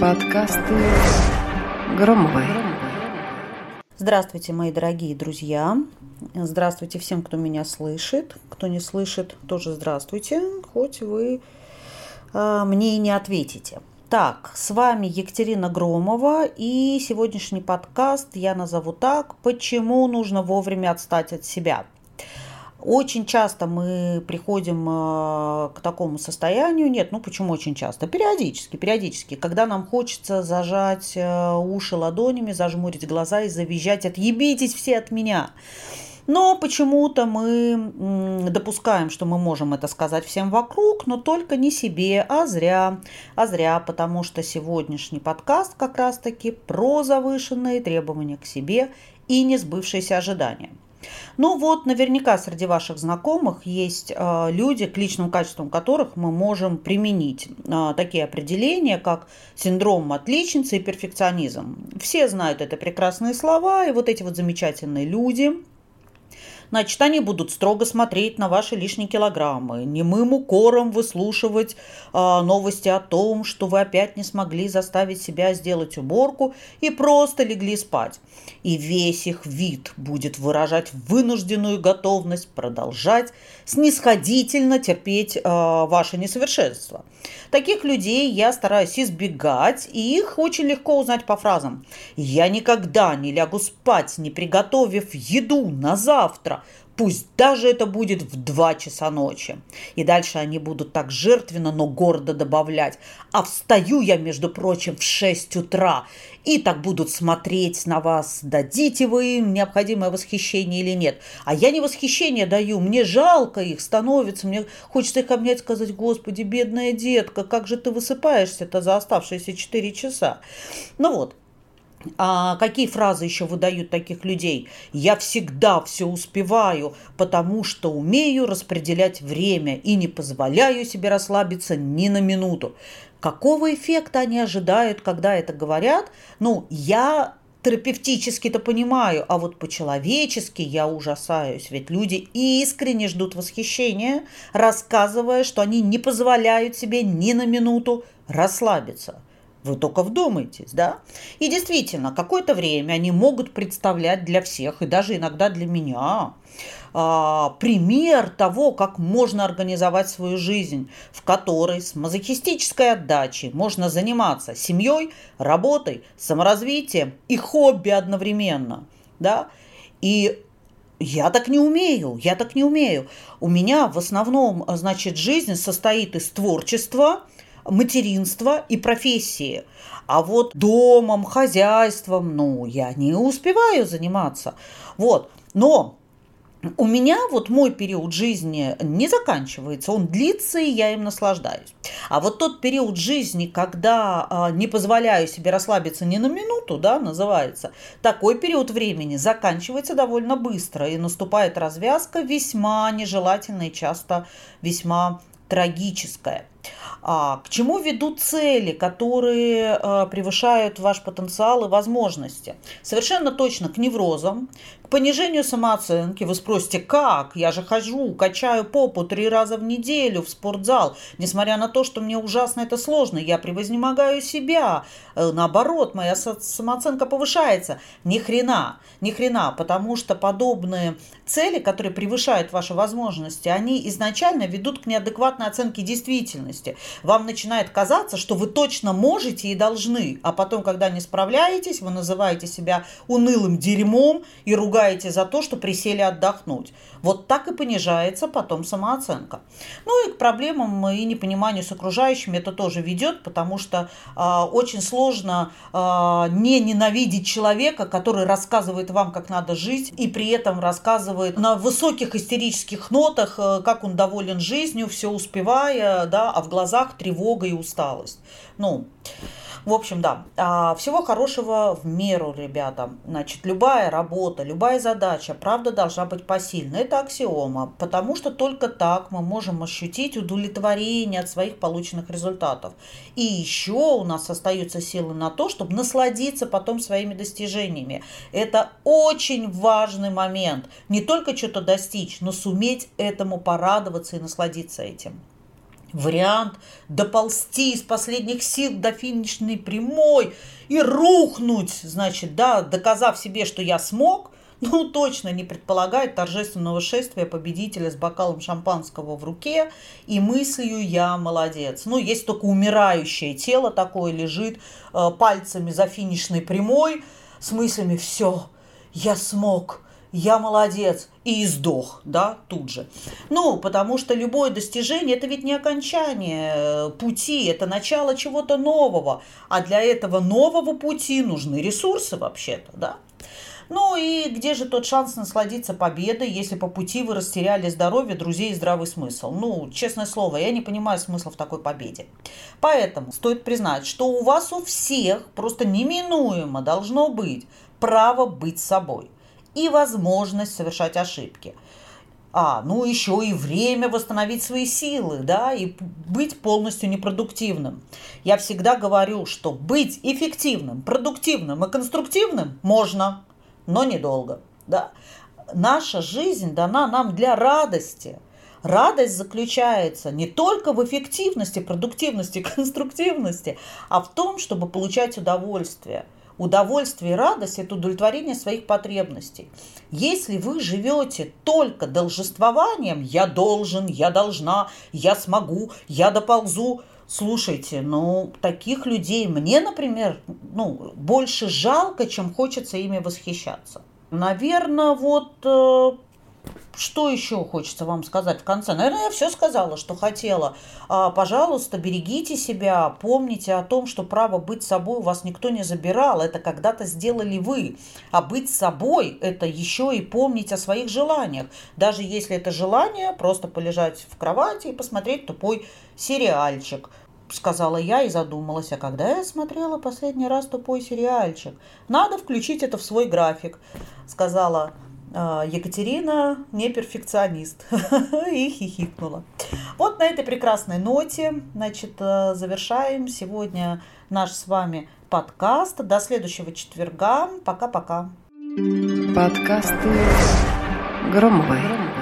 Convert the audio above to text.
Подкасты Громовой. Здравствуйте, мои дорогие друзья. Здравствуйте всем, кто меня слышит. Кто не слышит, тоже здравствуйте, хоть вы э, мне и не ответите. Так, с вами Екатерина Громова и сегодняшний подкаст я назову так «Почему нужно вовремя отстать от себя?». Очень часто мы приходим э, к такому состоянию, нет, ну почему очень часто? Периодически, периодически, когда нам хочется зажать э, уши ладонями, зажмурить глаза и завизжать «отъебитесь все от меня!». Но почему-то мы допускаем, что мы можем это сказать всем вокруг, но только не себе, а зря. А зря, потому что сегодняшний подкаст как раз-таки про завышенные требования к себе и несбывшиеся ожидания. Ну вот, наверняка среди ваших знакомых есть э, люди, к личным качествам которых мы можем применить э, такие определения, как синдром отличницы и перфекционизм. Все знают это прекрасные слова, и вот эти вот замечательные люди – Значит, они будут строго смотреть на ваши лишние килограммы, немым укором выслушивать э, новости о том, что вы опять не смогли заставить себя сделать уборку и просто легли спать. И весь их вид будет выражать вынужденную готовность продолжать снисходительно терпеть э, ваше несовершенство. Таких людей я стараюсь избегать, и их очень легко узнать по фразам. «Я никогда не лягу спать, не приготовив еду на завтра. Пусть даже это будет в 2 часа ночи. И дальше они будут так жертвенно, но гордо добавлять. А встаю я, между прочим, в 6 утра. И так будут смотреть на вас, дадите вы им необходимое восхищение или нет. А я не восхищение даю, мне жалко их становится, мне хочется их обнять, сказать, господи, бедная детка, как же ты высыпаешься-то за оставшиеся 4 часа. Ну вот, а какие фразы еще выдают таких людей? Я всегда все успеваю, потому что умею распределять время и не позволяю себе расслабиться ни на минуту. Какого эффекта они ожидают, когда это говорят? Ну, я терапевтически-то понимаю, а вот по-человечески я ужасаюсь. Ведь люди искренне ждут восхищения, рассказывая, что они не позволяют себе ни на минуту расслабиться. Вы только вдумайтесь, да? И действительно, какое-то время они могут представлять для всех, и даже иногда для меня, а, пример того, как можно организовать свою жизнь, в которой с мазохистической отдачей можно заниматься семьей, работой, саморазвитием и хобби одновременно, да? И я так не умею, я так не умею. У меня в основном, значит, жизнь состоит из творчества – материнства и профессии. А вот домом, хозяйством, ну, я не успеваю заниматься. Вот. Но у меня вот мой период жизни не заканчивается, он длится, и я им наслаждаюсь. А вот тот период жизни, когда а, не позволяю себе расслабиться ни на минуту, да, называется, такой период времени заканчивается довольно быстро, и наступает развязка весьма нежелательная и часто весьма трагическая. А, к чему ведут цели, которые а, превышают ваш потенциал и возможности? Совершенно точно к неврозам, к понижению самооценки. Вы спросите, как? Я же хожу, качаю попу три раза в неделю в спортзал. Несмотря на то, что мне ужасно это сложно, я превознемогаю себя. Э, наоборот, моя самооценка повышается. Ни хрена, ни хрена, потому что подобные цели, которые превышают ваши возможности, они изначально ведут к неадекватной оценке действительности вам начинает казаться, что вы точно можете и должны, а потом, когда не справляетесь, вы называете себя унылым дерьмом и ругаете за то, что присели отдохнуть. Вот так и понижается потом самооценка. Ну и к проблемам и непониманию с окружающими это тоже ведет, потому что э, очень сложно э, не ненавидеть человека, который рассказывает вам, как надо жить, и при этом рассказывает на высоких истерических нотах, э, как он доволен жизнью, все успевая, да, а в глазах тревога и усталость. Ну, в общем, да. А, всего хорошего в меру, ребята. Значит, любая работа, любая задача, правда, должна быть посильна. Это аксиома, потому что только так мы можем ощутить удовлетворение от своих полученных результатов. И еще у нас остаются силы на то, чтобы насладиться потом своими достижениями. Это очень важный момент. Не только что-то достичь, но суметь этому порадоваться и насладиться этим. Вариант доползти из последних сил до финишной прямой и рухнуть, значит, да, доказав себе, что я смог, ну, точно не предполагает торжественного шествия победителя с бокалом шампанского в руке и мыслью «я молодец». Ну, есть только умирающее тело такое лежит э, пальцами за финишной прямой с мыслями «все, я смог, я молодец, и сдох, да, тут же. Ну, потому что любое достижение – это ведь не окончание э, пути, это начало чего-то нового, а для этого нового пути нужны ресурсы вообще-то, да. Ну и где же тот шанс насладиться победой, если по пути вы растеряли здоровье, друзей и здравый смысл? Ну, честное слово, я не понимаю смысла в такой победе. Поэтому стоит признать, что у вас у всех просто неминуемо должно быть право быть собой и возможность совершать ошибки. А, ну еще и время восстановить свои силы, да, и быть полностью непродуктивным. Я всегда говорю, что быть эффективным, продуктивным и конструктивным можно, но недолго, да. Наша жизнь дана нам для радости. Радость заключается не только в эффективности, продуктивности, конструктивности, а в том, чтобы получать удовольствие – Удовольствие и радость – это удовлетворение своих потребностей. Если вы живете только должествованием «я должен», «я должна», «я смогу», «я доползу», Слушайте, ну, таких людей мне, например, ну, больше жалко, чем хочется ими восхищаться. Наверное, вот э, что еще хочется вам сказать в конце? Наверное, я все сказала, что хотела. А, пожалуйста, берегите себя, помните о том, что право быть собой у вас никто не забирал. Это когда-то сделали вы. А быть собой – это еще и помнить о своих желаниях. Даже если это желание просто полежать в кровати и посмотреть тупой сериальчик – сказала я и задумалась, а когда я смотрела последний раз тупой сериальчик? Надо включить это в свой график, сказала Екатерина не перфекционист и хихикнула. Вот на этой прекрасной ноте, значит, э, завершаем сегодня наш с вами подкаст. До следующего четверга. Пока-пока. Подкасты Громовой.